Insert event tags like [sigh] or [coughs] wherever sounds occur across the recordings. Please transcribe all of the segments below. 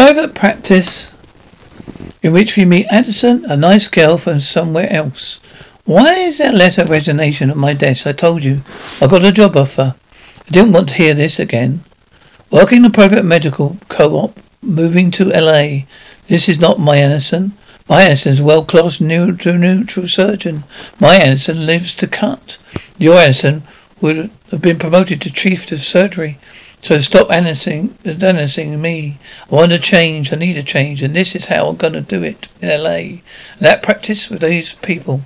Private practice in which we meet Addison, a nice girl from somewhere else. Why is that letter of resignation at my desk? I told you. I got a job offer. I didn't want to hear this again. Working in a private medical co-op, moving to LA. This is not my Anderson. My Anderson is a world-class neutral, neutral surgeon. My Anderson lives to cut. Your Anderson would have been promoted to chief of surgery. So stop announcing, announcing me. I want to change. I need a change, and this is how I'm going to do it in LA. That practice with these people.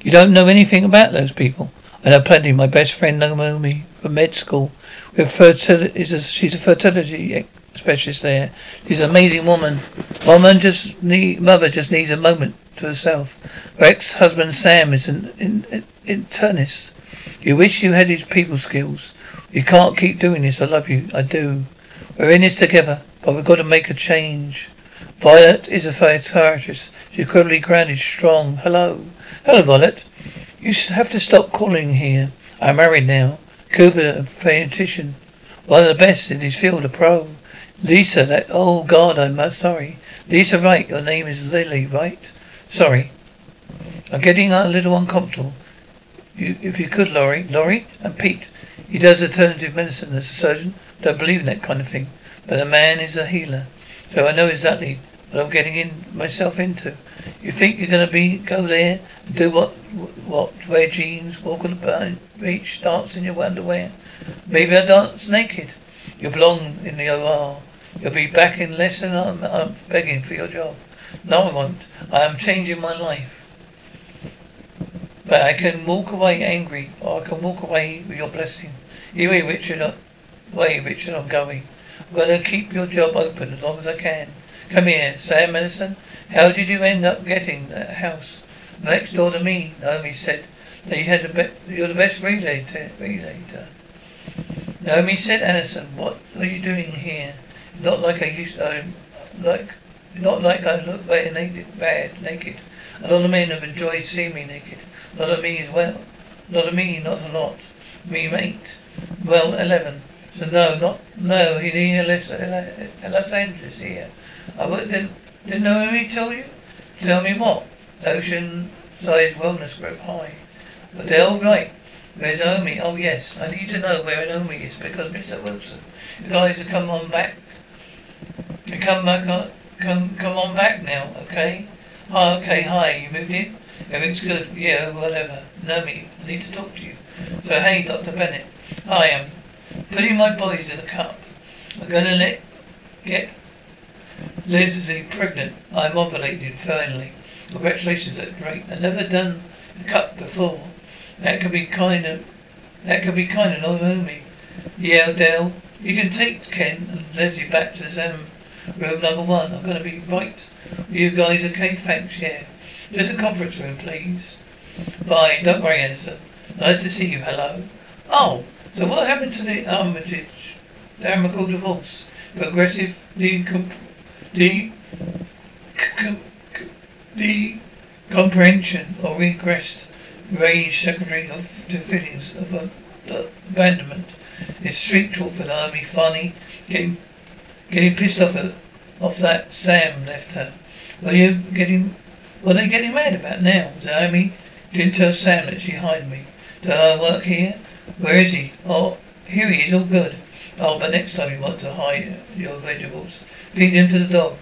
You don't know anything about those people. I know plenty. My best friend Naomi from med school. With fertility, a, she's a fertility specialist there. She's an amazing woman. Woman just need, mother just needs a moment to herself. Her ex-husband Sam is an in, internist. You wish you had his people skills. You can't keep doing this. I love you. I do. We're in this together, but we've got to make a change. Violet is a psychiatrist. She's incredibly grounded, strong. Hello. Hello, Violet. You have to stop calling here. I'm married now. Cooper, a pediatrician. One of the best in his field, a pro. Lisa, that, oh God, I'm uh, sorry. Lisa, right, your name is Lily, right? Sorry. I'm getting a little uncomfortable. You, if you could, Laurie, Laurie and Pete. He does alternative medicine as a surgeon. Don't believe in that kind of thing. But the man is a healer. So I know exactly what I'm getting in myself into. You think you're gonna be go there and do what what wear jeans, walk on the beach, dance in your underwear? Maybe I dance naked. You belong in the OR. You'll be back in less than I'm, I'm begging for your job. No, I won't. I am changing my life. But I can walk away angry, or I can walk away with your blessing. You way, Richard. Way, Richard, I'm going. I'm going to keep your job open as long as I can. Come here, Sam Medicine. How did you end up getting that house next door to me? Naomi said that you had the be- you're the best relator. relator. Naomi said, Anderson, what are you doing here? Not like I used, um, like, not like I look bad naked, bad naked. A lot of men have enjoyed seeing me naked. A lot of me as well. A lot of me, not a lot. Me mate. Well, eleven. So no, not no. He in Los, Los Angeles here. I didn't didn't know he told you. Tell me what? Ocean Size Wellness Group. Hi. Adele, right. Where's Naomi? Oh yes, I need to know where Naomi is because Mr. Wilson, you guys have come on back. Come back on, come come on back now, okay? Hi, okay, hi. You moved in? Everything's good. Yeah, whatever. Naomi, I need to talk to you. So, hey, Dr. Bennett. Hi, I'm putting my boys in a cup. I'm to let get Leslie pregnant. I'm ovulating finally. Congratulations, that's great. I've never done a cup before. That could be kind of, that could be kind of Naomi. Yeah, Dale, you can take Ken and Leslie back to Sam room number one. I'm going to be right. You guys okay? Thanks, yeah. Just a conference room, please. Fine, don't worry, Anderson. Nice to see you, hello. Oh, So what happened to the Armitage, the amicable divorce, progressive decom, de, com, the comprehension or regressed rage secretary of the feelings of abandonment? Is street talk for the army funny? Getting getting pissed off at, off that Sam left her. Were you getting what are they getting mad about now? Naomi didn't tell Sam that she hired me. Do I work here? Where is he? Oh, here he is, all good. Oh, but next time you want to hide your vegetables, feed them to the dog.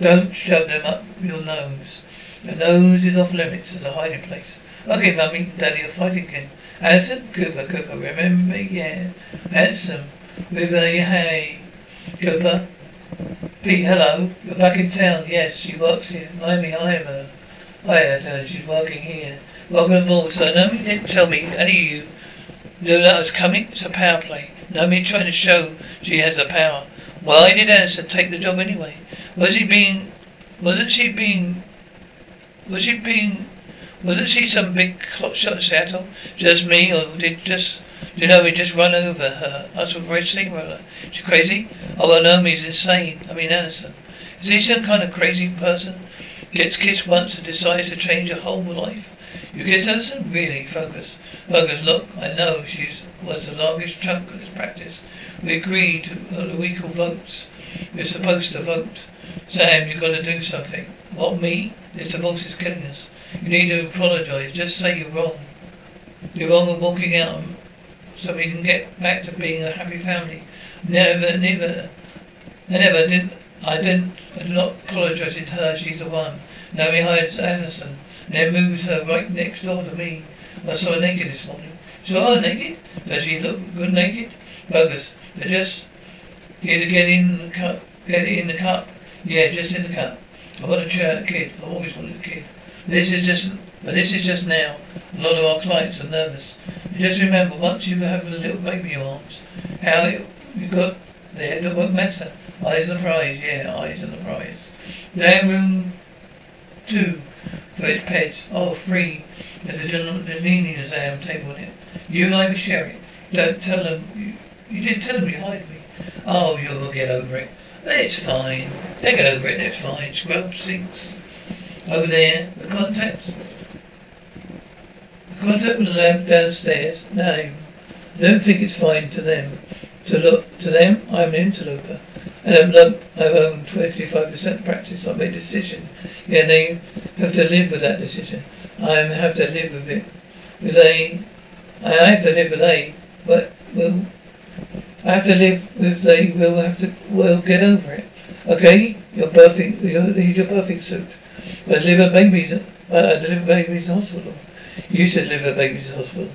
Don't shove them up your nose. The nose is off limits as a hiding place. Okay, Mummy and Daddy are fighting again. Alison? Cooper, Cooper, remember me? Yeah. Handsome. With a hey. Cooper? Pete, hello. You're back in town. Yes, she works here. Miami, I am her. Hiya, her. she's working here. Welcome aboard, sir. You didn't tell me. Any of you knew that I was coming? It's a power play. No, me trying to show she has the power. Well, Why did Alison take the job anyway? Was he being... Wasn't she being... Was she being... Wasn't she some big hot shot in Seattle? Just me, or did just... Do you know we just run over her? Us with red steamroller. She crazy? Oh, well, no, he's insane. I mean, Alison. Is he some kind of crazy person? Gets kissed once and decides to change her whole life. You kiss Alison? Really? Focus. Focus, look, I know she was the longest chunk of this practice. We agreed to uh, equal votes. We're supposed to vote. Sam, you've gotta do something. What, me? This divorce is killing us. You need to apologize. Just say you're wrong. You're wrong in walking out so we can get back to being a happy family. Never, never, never did I didn't, I do not apologize to her, she's the one. Naomi hides Anderson. then moves her right next door to me. I saw her naked this morning. Saw her naked? Does she look good naked? Focus. I just here to get in the cup, get it in the cup. Yeah, just in the cup. I want a child, kid. I always wanted a kid. This is just, but this is just now. A lot of our clients are nervous. You just remember, once you have a little baby in arms, how you got there, it won't matter. Eyes on the prize, yeah, eyes on the prize. Then room two for its pets. Oh, three. There's a Janini exam table in it. You and I share it. Don't tell them. You, you didn't tell them you hide me. Oh, you'll get over it. It's fine. They get over it. It's fine. Scrub sinks. Over there, the contact. Contact the lamp downstairs. No, I don't think it's fine to them. To look to them, I'm an interloper. And I'm lump, I own 55% practice. I made a decision. Yeah, they have to live with that decision. I have to live with it. With they, I have to live with they, but will, I have to live with they will have to, will get over it. Okay? You're perfect, you're, here's your perfect suit. But deliver babies, uh, deliver babies in hospital. You to deliver babies in hospital.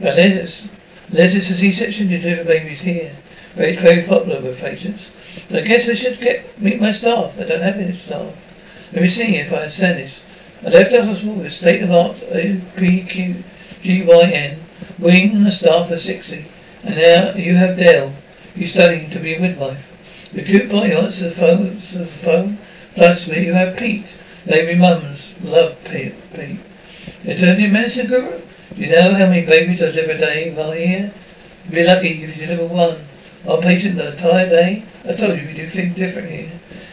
But lettuce, lettuce a C-section, you deliver babies here. Very, very popular with patients. I guess I should get meet my staff. I don't have any staff. Let me see if I understand this. I left the hospital with state of art OB-GYN, wing and the staff of 60. And now you have Dale. You studying to be a midwife. The cute boy answers the phone, the phone. Plus you have Pete. Baby mums love Pete. Pete. Eternity medicine guru? Do you know how many babies I deliver a day while here? You'd be lucky if you deliver one. Our patient the entire day. I told you we do things different here.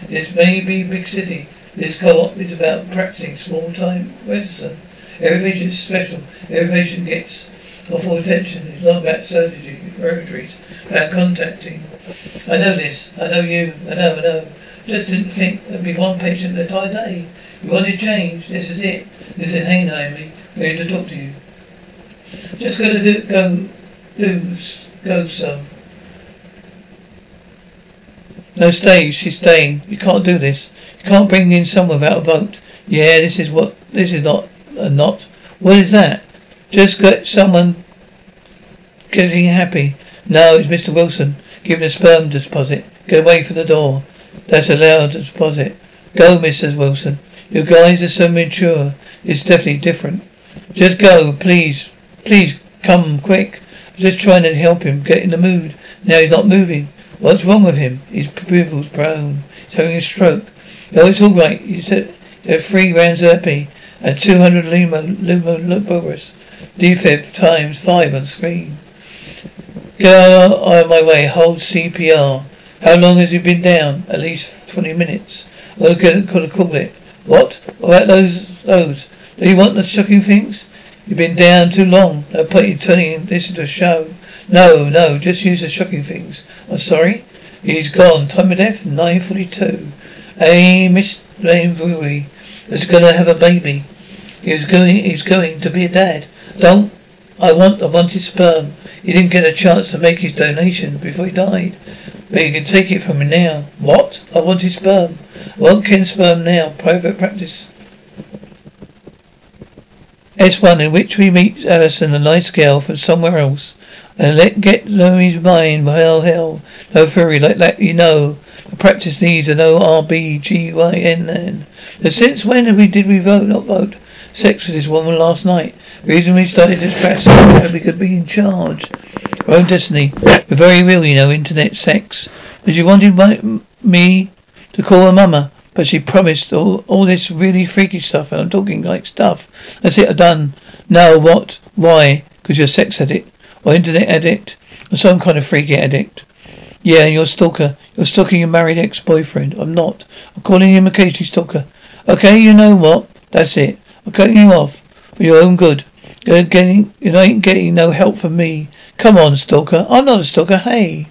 This may be big city. This co-op is about practicing small-time medicine. Every patient is special. Every patient gets our full attention. It's not about surgery, surgeries, about contacting. I know this. I know you. I know, I know. Just didn't think there'd be one patient the entire day. You wanted change. This is it. This is Hey Naomi. Ready to talk to you. Just gotta do, go, do, go some. No, stay. She's staying. You can't do this. You can't bring in someone without a vote. Yeah, this is what. This is not a not. What is that? Just get someone getting happy. No, it's Mr. Wilson giving a sperm deposit. Get away from the door. That's allowed to deposit. Go, Mrs. Wilson. Your guys are so mature. It's definitely different. Just go, please. Please, come, quick. Just trying to help him get in the mood. Now he's not moving. What's wrong with him? His pupils brown. He's having a stroke. No, it's all right. You said there are three Ranzerpi and 200 Luma, Luma Boris. Defib times five on screen. Out of my way. Hold CPR. How long has he been down? At least 20 minutes. I could have called it. What? What about those, those? Do you want the shocking things? You've been down too long. No point in turning this into a show. No, no, just use the shocking things. I'm sorry. He's gone. Time of death, 9.42. Hey, Miss Lane is gonna have a baby. He's going, he's going to be a dad. Don't, I want, I wanted sperm. He didn't get a chance to make his donation before he died. But you can take it from me now. What? I want his sperm. I want Ken's sperm now. Private practice. S1 in which we meet Alison, a nice girl from somewhere else. And let get his mind, hell hell. No fury like that, you know. The practice needs an O-R-B-G-Y-N-N. But since when did we, did we vote, not vote? Sex with this woman last night. Reason we started this practice so we could be in charge. Our own destiny. We're very real, you know, internet sex. But you wanted my, me to call her mama. But she promised all, all this really freaky stuff, and I'm talking like stuff. That's it, I'm done. Now what? Why? Because you're a sex addict, or internet addict, or some kind of freaky addict. Yeah, and you're a stalker. You're stalking your married ex-boyfriend. I'm not. I'm calling him a Katie stalker. Okay, you know what? That's it. I'm cutting you off for your own good. You're getting, you ain't getting no help from me. Come on, stalker. I'm not a stalker. Hey.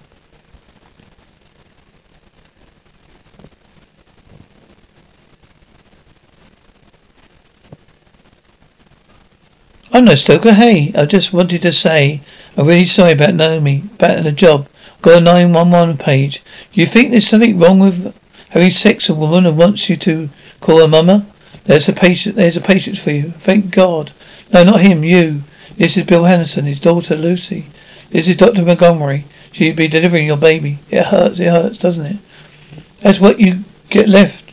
I'm no stoker. Hey, I just wanted to say I'm really sorry about Naomi, about the job. Got a 911 page. Do you think there's something wrong with having sex with a woman who wants you to call her mama? There's a patient. There's a patient for you. Thank God. No, not him. You. This is Bill Henderson. His daughter Lucy. This is Dr. Montgomery. She'd be delivering your baby. It hurts. It hurts, doesn't it? That's what you get left.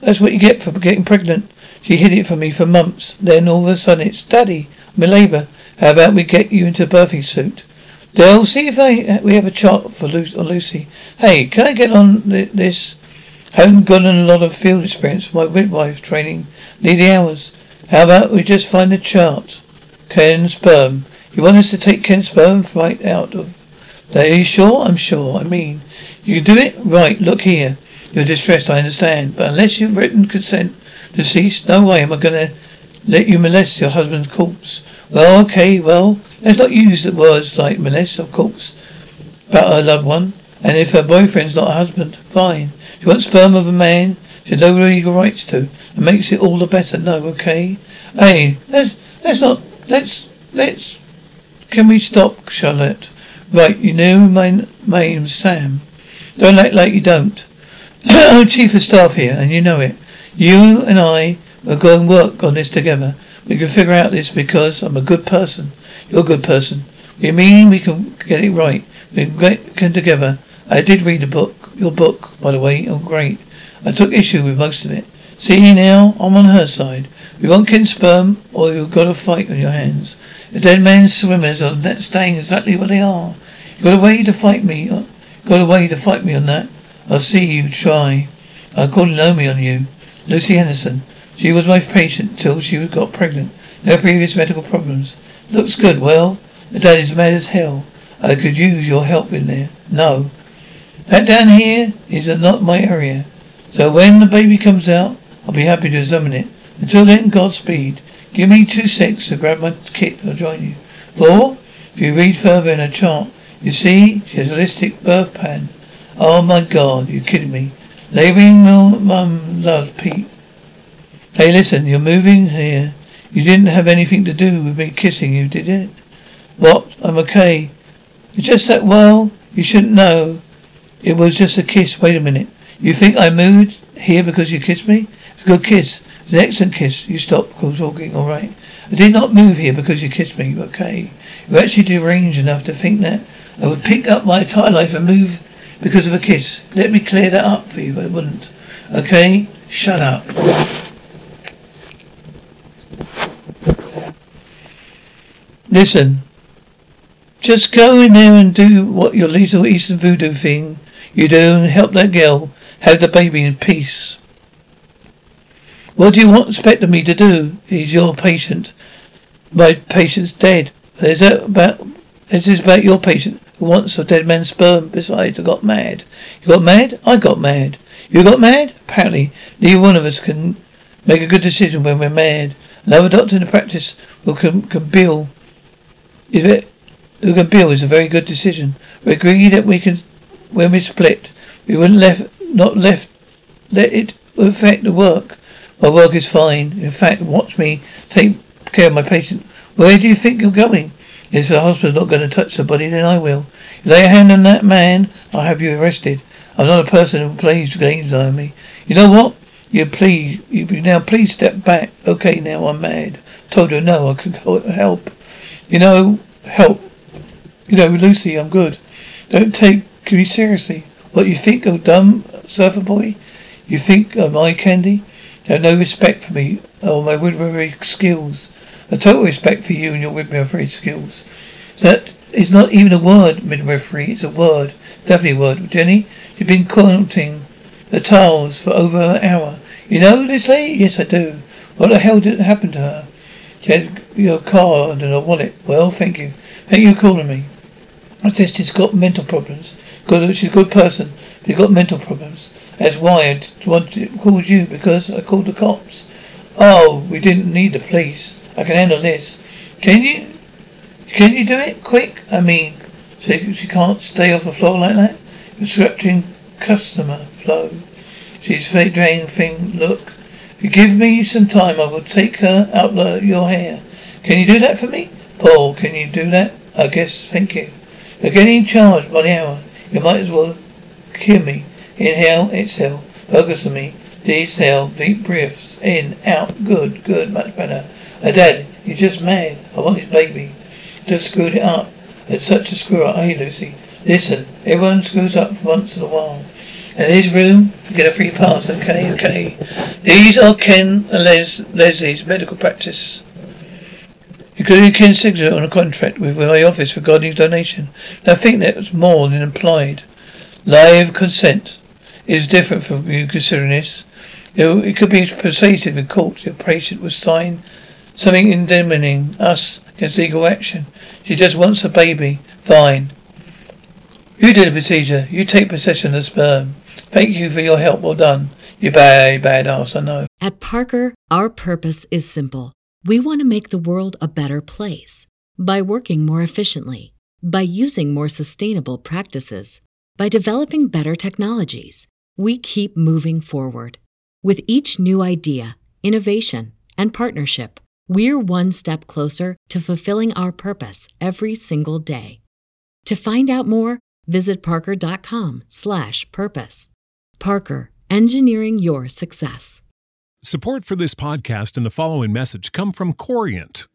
That's what you get for getting pregnant. She hid it from me for months. Then all of a sudden it's Daddy, I'm labour. How about we get you into a birthing suit? Dell, see if I, uh, we have a chart for Lucy. Hey, can I get on this? Haven't gotten a lot of field experience for my midwife training. Need the hours. How about we just find a chart? Ken's sperm. You want us to take Ken's sperm right out of are you sure? I'm sure. I mean, you can do it? Right, look here. You're distressed, I understand. But unless you've written consent Deceased? No way am I gonna let you molest your husband's corpse. Well, okay, well, let's not use the words like molest, of course, about her loved one. And if her boyfriend's not a husband, fine. She wants sperm of a man she has no legal rights to. It makes it all the better. No, okay? Hey, let's, let's not, let's, let's, can we stop, Charlotte? Right, you know my, my name's Sam. Don't act like you don't. [clears throat] I'm chief of staff here, and you know it. You and I are going to work on this together. We can figure out this because I'm a good person. You're a good person. You mean we can get it right? We can get together. I did read the book, your book, by the way. Oh, great. I took issue with most of it. See now, I'm on her side. We want kin sperm, or you've got a fight on your hands. The dead man's swimmers are staying exactly where they are. You got a way to fight me. You got a way to fight me on that. I'll see you try. I'll call Naomi on you. Lucy Henderson. She was my patient till she got pregnant. No previous medical problems. Looks good. Well, the dad is mad as hell. I could use your help in there. No. That down here is not my area. So when the baby comes out, I'll be happy to examine it. Until then, Godspeed. Give me two seconds to grab my kit. I'll join you. Four. if you read further in her chart, you see she has a holistic birth plan. Oh my god, You're kidding me? Laboring mum loves Pete. Hey, listen, you're moving here. You didn't have anything to do with me kissing you, did it? What? I'm okay. It's just that, well, you shouldn't know. It was just a kiss. Wait a minute. You think I moved here because you kissed me? It's a good kiss. It's an excellent kiss. You stop talking, all right? I did not move here because you kissed me, okay? You're actually deranged enough to think that I would pick up my entire life and move because of a kiss. Let me clear that up for you. I wouldn't. Okay? Shut up. Listen. Just go in there and do what your little Eastern voodoo thing you do and help that girl have the baby in peace. What do you want expect of me to do? He's your patient. My patient's dead. Is that about This is about your patient who wants a dead man's sperm besides I got mad. You got mad? I got mad. You got mad? Apparently, neither one of us can make a good decision when we're mad. Another doctor in the practice who can, can bill is it who can bill is a very good decision. We agree that we can when we split. We wouldn't left not left let it affect the work. My work is fine. In fact, watch me take care of my patient. Where do you think you're going? If the hospital's not going to touch the body, then I will. If lay a hand on that man, I'll have you arrested. I'm not a person who plays games on me. You know what? You please, you now please step back. Okay, now I'm mad. Told you no, I could help. You know, help. You know, Lucy, I'm good. Don't take me seriously. What you think of dumb surfer boy? You think I'm eye candy? You have no respect for me or my woodworking skills. A total respect for you and your midwifery skills. That is not even a word, midwifery. It's a word. Definitely a word. Jenny, you've been counting the tiles for over an hour. You know what they say? Yes, I do. What the hell did it happen to her? She had your card and a wallet. Well, thank you. Thank you for calling me. I said she's got mental problems. Good, she's a good person. but She's got mental problems. That's why I wanted, called you because I called the cops. Oh, we didn't need the police. I can handle this. Can you? Can you do it quick? I mean, so she can't stay off the floor like that. Disrupting customer flow. She's drain thing. Look, if you give me some time, I will take her out of your hair. Can you do that for me, Paul? Can you do that? I guess. Thank you. You're getting charged by the hour. You might as well kill me. Inhale, exhale. Focus on me. Exhale, deep breaths. In, out. Good, good, much better. Dad, he's just mad. I want his baby. Just screwed it up. It's such a screw up. Hey, Lucy. Listen, everyone screws up once in a while. In this room, you get a free pass, okay, okay. These are Ken and Les- Leslie's medical practice. Including Ken's signature on a contract with my office regarding donation. Now, I think that was more than implied. Live consent is different from you considering this. It could be persuasive in court a patient was signed Something indemnifying us against legal action. She just wants a baby. Fine. You do the procedure. You take possession of the sperm. Thank you for your help. Well done. You bad, bad ass, I know. At Parker, our purpose is simple. We want to make the world a better place by working more efficiently, by using more sustainable practices, by developing better technologies. We keep moving forward. With each new idea, innovation, and partnership, we're one step closer to fulfilling our purpose every single day. To find out more, visit parker.com/purpose. Parker, engineering your success. Support for this podcast and the following message come from Corient.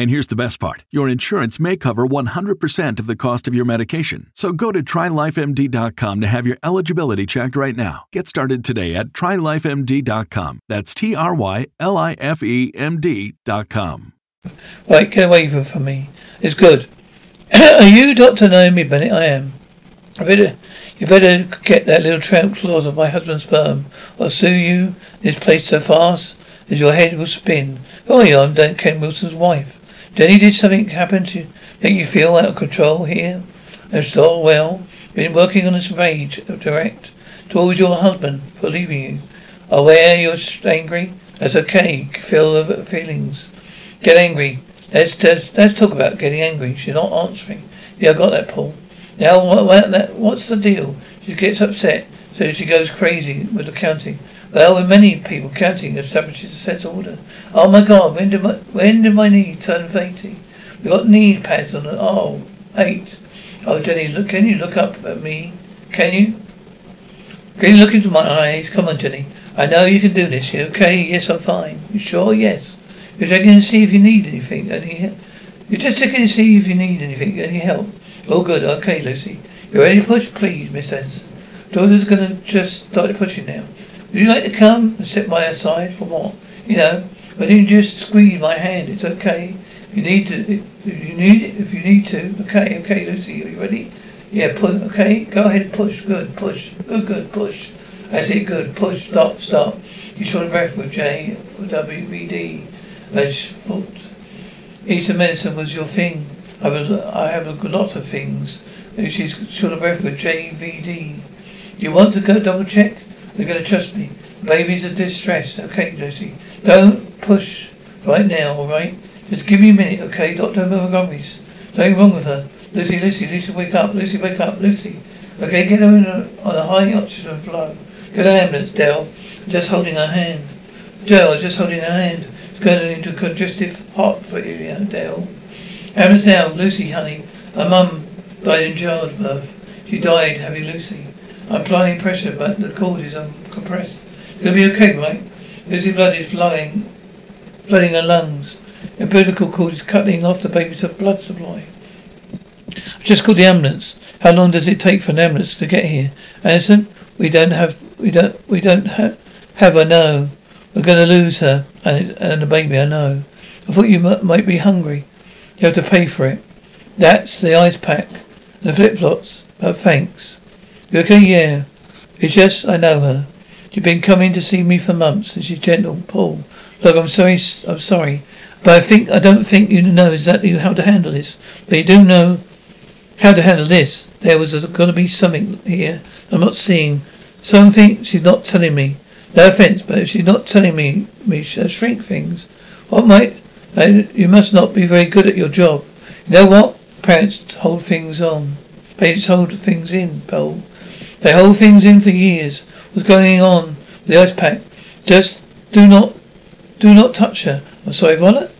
And here's the best part your insurance may cover 100% of the cost of your medication. So go to trylifemd.com to have your eligibility checked right now. Get started today at trylifemd.com. That's T R Y L I F E M D.com. Right, get away from me. It's good. [clears throat] Are you Dr. Naomi Bennett? I am. I better, you better get that little tramp claws of my husband's sperm. I'll sue you this place so fast as your head will spin. Oh, yeah, I'm Ken Wilson's wife. Jenny, did something happen to make you feel out of control here? And so, well, You've been working on this rage direct towards your husband for leaving you. Aware you're angry? That's okay. Feel the feelings. Get angry. Let's, let's, let's talk about getting angry. She's not answering. Yeah, I got that, Paul. Now, what, what, what's the deal? She gets upset, so she goes crazy with the counting. Well, with many people, counting establishes a of order. Oh my God, when did my when did my knee turn eighty? We got knee pads on the oh eight. Oh Jenny, look can you look up at me? Can you? Can you look into my eyes? Come on, Jenny. I know you can do this. You okay? Yes, I'm fine. You sure? Yes. You're checking to see if you need anything. Any? You're just checking to see if you need anything. Any help? Oh, good. Okay, Lucy. You ready to push? Please, Miss Anderson. Daughter's gonna just start pushing now. Would you like to come and sit by her side for what? You know, but you just squeeze my hand. It's okay. You need to, if you need it, if you need to. Okay, okay, Lucy, are you ready? Yeah, push. Okay, go ahead, push. Good, push. Good, good, push. I say good. Push. Stop, stop. You short of breath with J WVD. Thought Eastern medicine was your thing. I was, I have a lot of things. She's short of breath with JVD. You want to go double check? They're going to trust me. Babies are distressed. Okay, Lucy. Don't push right now, all right? Just give me a minute, okay? Dr. Montgomery's. Something wrong with her. Lucy, Lucy, Lucy, wake up. Lucy, wake up. Lucy. Okay, get her in a, on a high oxygen flow. Get an ambulance, Dell. Just holding her hand. Dell, just holding her hand. It's going into congestive heart failure, Dell. Ambulance now, Lucy, honey. Her mum died in childbirth. She died having Lucy. I'm applying pressure, but the cord is uncompressed. It'll be okay, right? Lucy blood is flowing, flooding her lungs. Umbilical cord is cutting off the baby's blood supply. I've just called the ambulance. How long does it take for an ambulance to get here? Anderson, we don't have, we don't, we don't ha- have her, no. We're going to lose her and, and the baby, I know. I thought you m- might be hungry. You have to pay for it. That's the ice pack and the flip-flops, but thanks. Okay? Yeah. It's just, I know her. She's been coming to see me for months, and she's gentle. Paul, look, I'm sorry, I'm sorry, but I think I don't think you know exactly how to handle this. But you do know how to handle this. There was going to be something here I'm not seeing. Something she's not telling me. No offense, but if she's not telling me, me she'll uh, shrink things. What might? I, you must not be very good at your job. You know what? Parents hold things on. Parents hold things in, Paul. They hold things in for years. What's going on with the ice pack? Just do not, do not touch her. I'm sorry, Violet.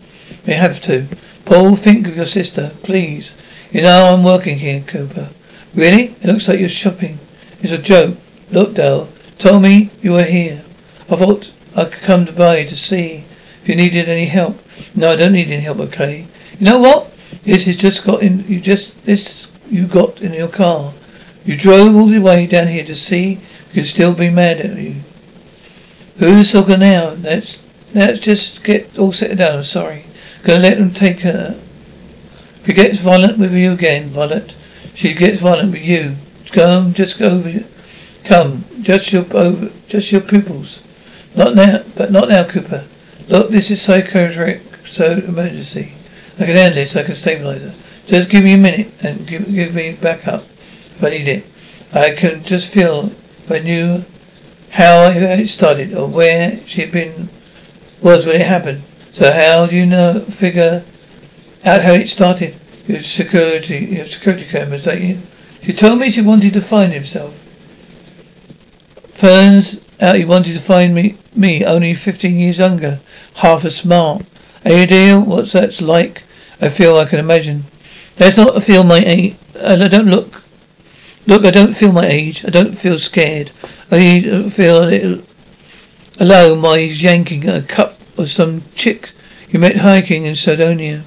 You have to. Paul, think of your sister, please. You know I'm working here, Cooper. Really? It looks like you're shopping. It's a joke. Look, Dell. Told me you were here. I thought I could come by to see if you needed any help. No, I don't need any help, okay? You know what? This has just got in. You just this you got in your car. You drove all the way down here to see you could still be mad at you. Who's talking now? Let's let's just get all settled down. Sorry. Gonna let them take her. If he gets violent with you again, Violet, she gets violent with you. Come, just go over. Come, just your over, just your pupils. Not now, but not now, Cooper. Look, this is psychiatric, so emergency. I can handle this. I can stabilize her. Just give me a minute and give, give me back up need it. I can just feel I knew how it started or where she'd been was when it happened. So how do you know figure out how it started? Your security your security cameras, don't you? She told me she wanted to find himself. Turns out he wanted to find me me only fifteen years younger, half as smart. Are you deal? What's that like? I feel I can imagine. That's not a feel my age. I don't look. Look, I don't feel my age. I don't feel scared. I don't feel alone while he's yanking a cup of some chick you met hiking in Sardinia.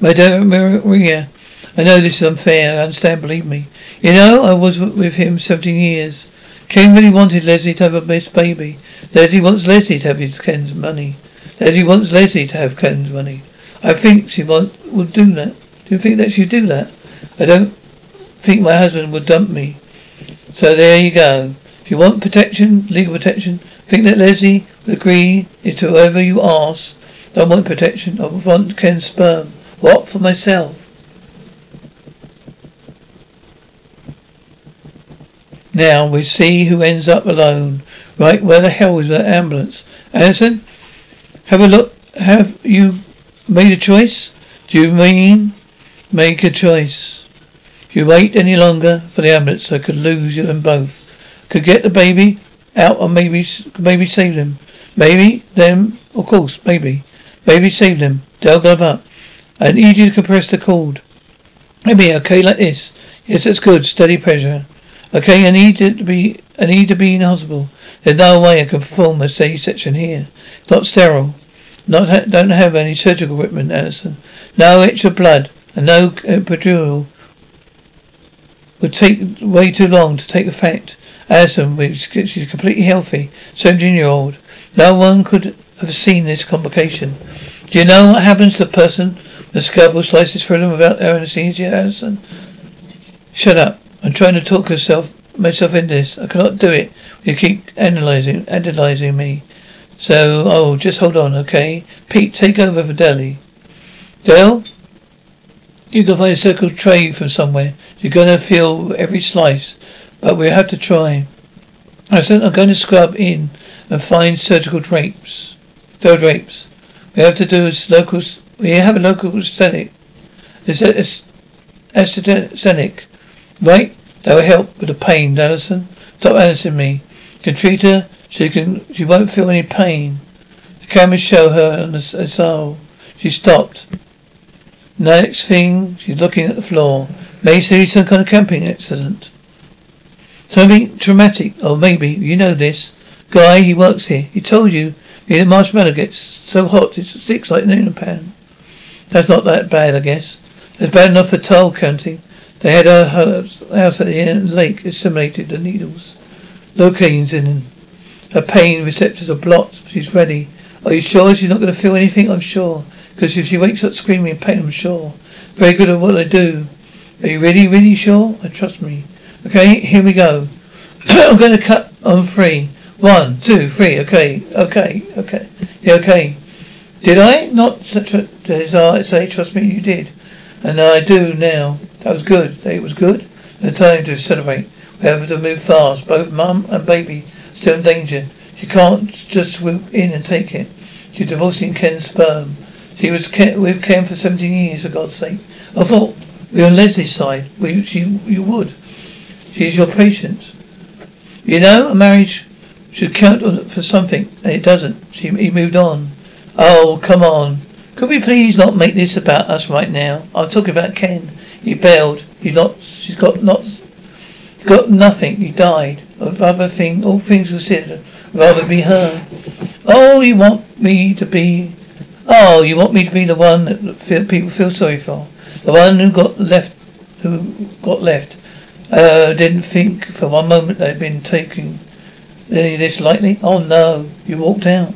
My dear Maria, I know this is unfair. I understand, believe me. You know, I was with him 17 years. Ken really wanted Leslie to have a best baby. Leslie wants Leslie to have his Ken's money. Leslie wants Leslie to have Ken's money. I think she want, would do that. Do you think that she'd do that? I don't think my husband would dump me. So there you go. If you want protection, legal protection, think that Leslie would agree to whoever you ask. Don't want protection. I want Ken's sperm. What? For myself. Now we see who ends up alone. Right, where the hell is that ambulance? Anderson, have a look. Have you made a choice? Do you mean make a choice? If you wait any longer for the ambulance, I could lose you them both. Could get the baby out or maybe maybe save them. Maybe them, of course, maybe. Maybe save them. They'll glove up. I need you to compress the cord. Maybe okay like this. Yes, that's good. Steady pressure. Okay, I need it to be I need to be in hospital. There's no way I can perform a C-section here. Not sterile. Not ha- don't have any surgical equipment, Anderson. No extra blood and no uh, epidural would take way too long to take effect. Anderson, she's completely healthy, 17 year old. No one could have seen this complication. Do you know what happens to a person the scalpel slices through them without anesthesia, Anderson? Shut up. I'm trying to talk myself myself into this. I cannot do it. You keep analyzing analyzing me. So oh just hold on, okay? Pete, take over for Deli. Dale? You can find a circle tray from somewhere. You're gonna feel every slice. But we'll have to try. I said I'm going to scrub in and find surgical drapes. There drapes. We have to do is local we have a local aesthetic. It's aesthetic Right? That will help with the pain, Anderson. Stop Anderson me. You Can treat her so she can she won't feel any pain. The cameras show her on the soul. She stopped. Next thing, she's looking at the floor. May see some kind of camping accident. Something traumatic, or maybe, you know this. Guy, he works here. He told you the marshmallow gets so hot it sticks like an in pan. That's not that bad, I guess. It's bad enough for Tull County. They had a house at the lake assimilated the needles. Locaine's in her pain receptors are blocked. She's ready. Are you sure she's not going to feel anything? I'm sure. Because if she wakes up screaming in pain, I'm sure. Very good at what I do. Are you really, really sure? I trust me. Okay, here we go. [clears throat] I'm going to cut on three. One, two, three. Okay, okay, okay. Yeah, okay. Did I not such say? Trust me, you did. And I do now. That was good. It was good. The time to celebrate. We have to move fast. Both mum and baby still in danger. She can't just swoop in and take it. She's divorcing Ken's sperm. She was Ken, with Ken for 17 years, for God's sake. I thought we were on Leslie's side. We, she, you would. She's your patient. You know, a marriage should count for something, and it doesn't. She, he moved on. Oh, come on. Could we please not make this about us right now? I'm talking about Ken. He bailed. He not. She's got not. Got nothing. He died. Of other thing, all things considered, rather be her. Oh, you want me to be? Oh, you want me to be the one that feel, people feel sorry for? The one who got left, who got left. Uh, didn't think for one moment they'd been taking any of this lightly. Oh no, you walked out.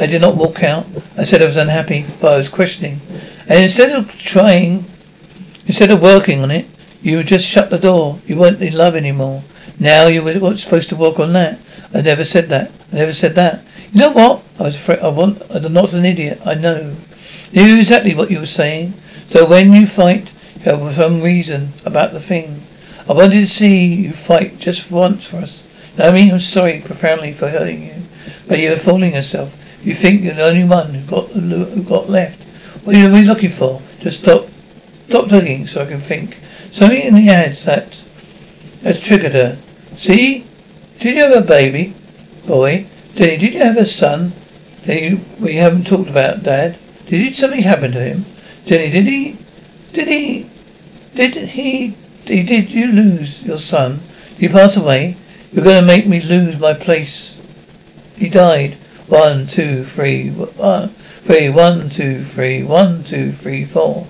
I did not walk out. I said I was unhappy, but I was questioning. And instead of trying, instead of working on it, you just shut the door. You weren't in love anymore. Now you were supposed to work on that. I never said that. I never said that. You know what? I was afraid. I want. I'm not an idiot. I know. You knew exactly what you were saying. So when you fight, you have some reason about the thing. I wanted to see you fight just once for us. I mean, I'm sorry profoundly for hurting you, but you're fooling yourself. You think you're the only one who got who got left. What are you looking for? Just stop, stop looking so I can think. Something in the ads that has triggered her. See? Did you have a baby? Boy. Did, did you have a son? That we haven't talked about, Dad. Did something happen to him? Jenny, did he, did he, did he, did, did you lose your son? Did he pass away? You're going to make me lose my place. He died. One, two, three, one, three, one, two, three, one, two, three, four.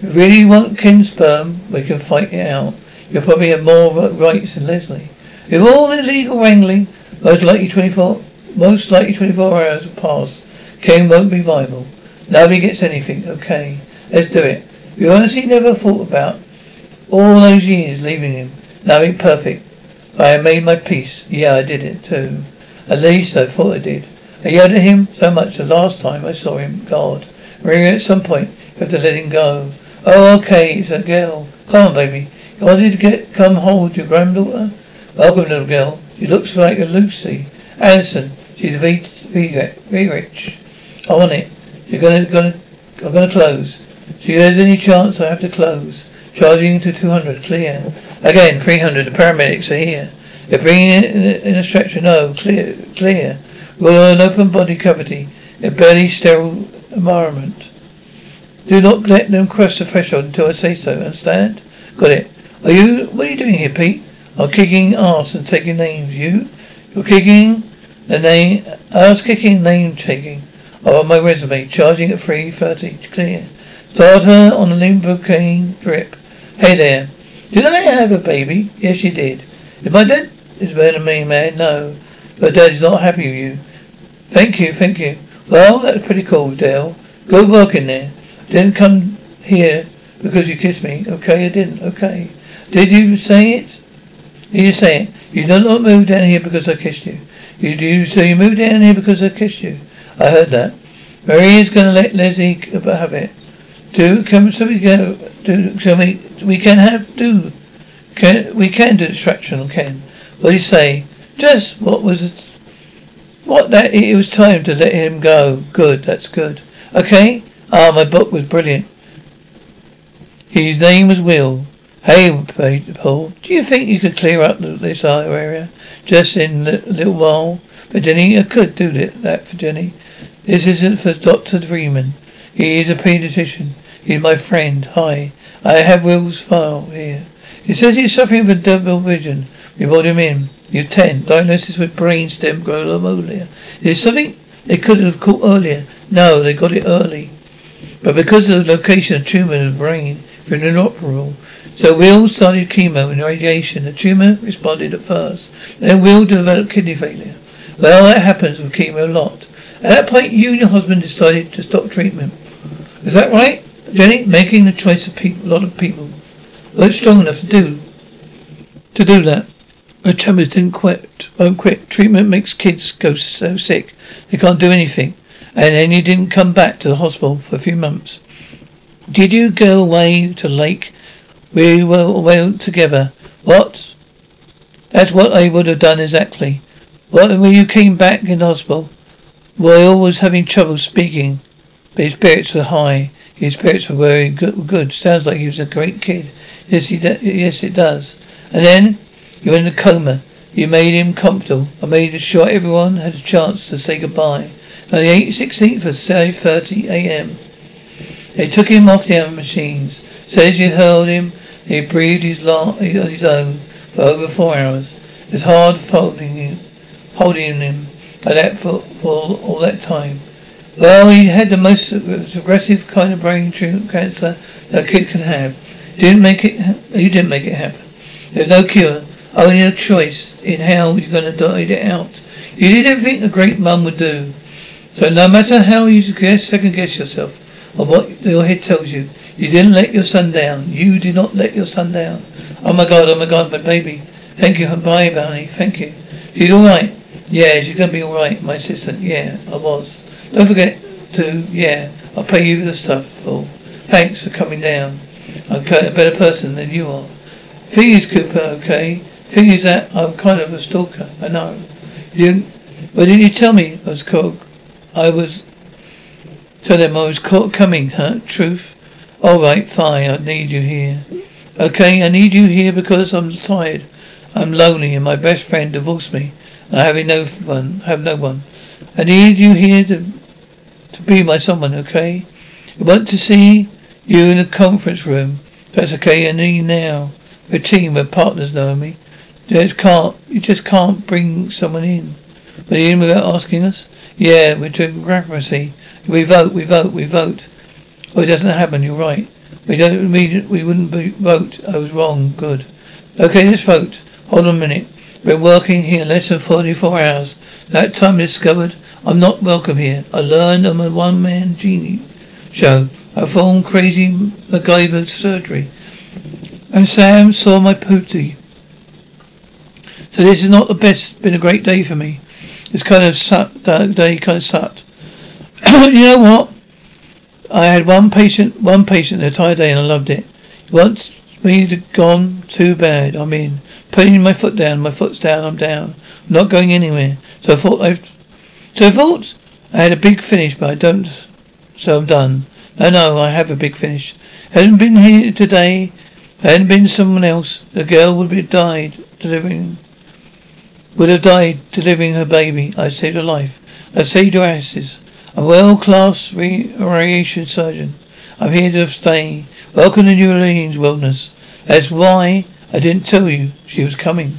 You really want Ken's sperm, we can fight it out. You'll probably have more rights than Leslie. With all the legal wrangling, most likely 24, most likely 24 hours will pass. Ken won't be viable. Nobody gets anything. Okay, let's do it. You honestly never thought about all those years leaving him. Now Nothing perfect. I made my peace. Yeah, I did it too. At least I thought I did. I yelled at him so much the last time I saw him. God. Really, at some point, you have to let him go. Oh, okay, it's a girl. Come on, baby. You wanted to get come hold your granddaughter? Welcome, little girl. She looks like a Lucy. Addison. She's very, very, very rich. I want it. She's gonna, gonna, I'm gonna close. If there's any chance I have to close. Charging to 200, clear. Again, 300, the paramedics are here. They're bringing it in a stretcher, no, clear, clear. We're an open body cavity, a barely sterile environment. Do not let them cross the threshold until I say so, understand? Got it. Are you, what are you doing here, Pete? I'm kicking ass and taking names. You? You're kicking the name, ass kicking, name taking. Oh, my resume, charging at 3.30, clear. Starter on the lidocaine drip. Hey there. Did I have a baby? Yes, you did. Is my dad is better than me, man? No. But dad's not happy with you. Thank you, thank you. Well, that was pretty cool, Dell. Good work in there. Didn't come here because you kissed me. Okay, I didn't. Okay. Did you say it? Did you say it? You did not move down here because I kissed you. You do so you moved down here because I kissed you. I heard that. Marie's gonna let Leslie have it. Do come so we go do so we we can have do can we can do distraction Ken. What do you say? Just what was it? What that it was time to let him go. Good, that's good. Okay? Ah, my book was brilliant. His name was Will. Hey, Paul, do you think you could clear up this area just in a little while? But Jenny, I could do that for Jenny. This isn't for Dr. Freedman. He is a pediatrician. He's my friend. Hi. I have Will's file here. He says he's suffering from double vision. We brought him in. He's 10. Diagnosis with brainstem glomerulopathy. Is something they could have caught earlier? No, they got it early. But because of the location of the tumor in the brain, for inoperable. So Will started chemo and radiation. The tumor responded at first. Then we'll developed kidney failure. Well, that happens with chemo a lot. At that point, you and your husband decided to stop treatment. Is that right, Jenny? Making the choice of people, a lot of people weren't strong enough to do to do that. The tumors didn't quit, won't quit. Treatment makes kids go so sick they can't do anything. And then you didn't come back to the hospital for a few months. Did you go away to lake? We were away together. What? That's what I would have done exactly. When you came back in hospital, Will was having trouble speaking, but his spirits were high. His spirits were very good. good. Sounds like he was a great kid. Yes, he yes, it does. And then you were in a coma. You made him comfortable. I made sure everyone had a chance to say goodbye. On the 16th of 5.30 a.m., they took him off the machines. You held him. He breathed his, his own for over four hours. It was hard holding him, holding him like that for, for all that time. Well, he had the most aggressive kind of brain cancer that a kid can have. Didn't make it. You didn't make it happen. There's no cure. Only a choice in how you're going to die it out. You did everything a great mum would do. So no matter how you second guess yourself, or what your head tells you. You didn't let your son down. You did not let your son down. Oh my God, oh my God, my baby. Thank you. Bye, Barney. Thank you. She's all right. Yeah, she's to be all right, my assistant. Yeah, I was. Don't forget to, yeah, I'll pay you for the stuff. Thanks for coming down. I'm a better person than you are. Thing is, Cooper, okay? Thing is that I'm kind of a stalker. I know. You didn't, but didn't you tell me I was called? I was Tell them I was caught coming, huh? Truth? Alright, fine, I need you here. Okay, I need you here because I'm tired. I'm lonely and my best friend divorced me. I have no one have no one. I need you here to to be my someone, okay? I want to see you in a conference room. That's okay, I need you now. A team, we're partners, Naomi. You just can't you just can't bring someone in. But in without asking us? Yeah, we're doing democracy. We vote, we vote, we vote. Oh, it doesn't happen, you're right. We don't. mean we wouldn't be, vote. I was wrong. Good. Okay, let's vote. Hold on a minute. Been working here less than 44 hours. That time I discovered I'm not welcome here. I learned I'm a one-man genie show. I performed crazy MacGyver surgery. And Sam saw my pooty. So this is not the best. Been a great day for me. This kind of. That day kind of sucked. [coughs] you know what? I had one patient, one patient the entire day, and I loved it. Once to gone, too bad. I mean, putting my foot down, my foot's down, I'm down. I'm not going anywhere. So I thought I've, so I thought I had a big finish, but I don't. So I'm done. No, no, I have a big finish. Hadn't been here today. Hadn't been someone else. The girl would have died delivering. Would have died delivering her baby. I saved her life. I saved her asses. A world-class radiation surgeon. I'm here to stay. Welcome to New Orleans Wellness. That's why I didn't tell you she was coming.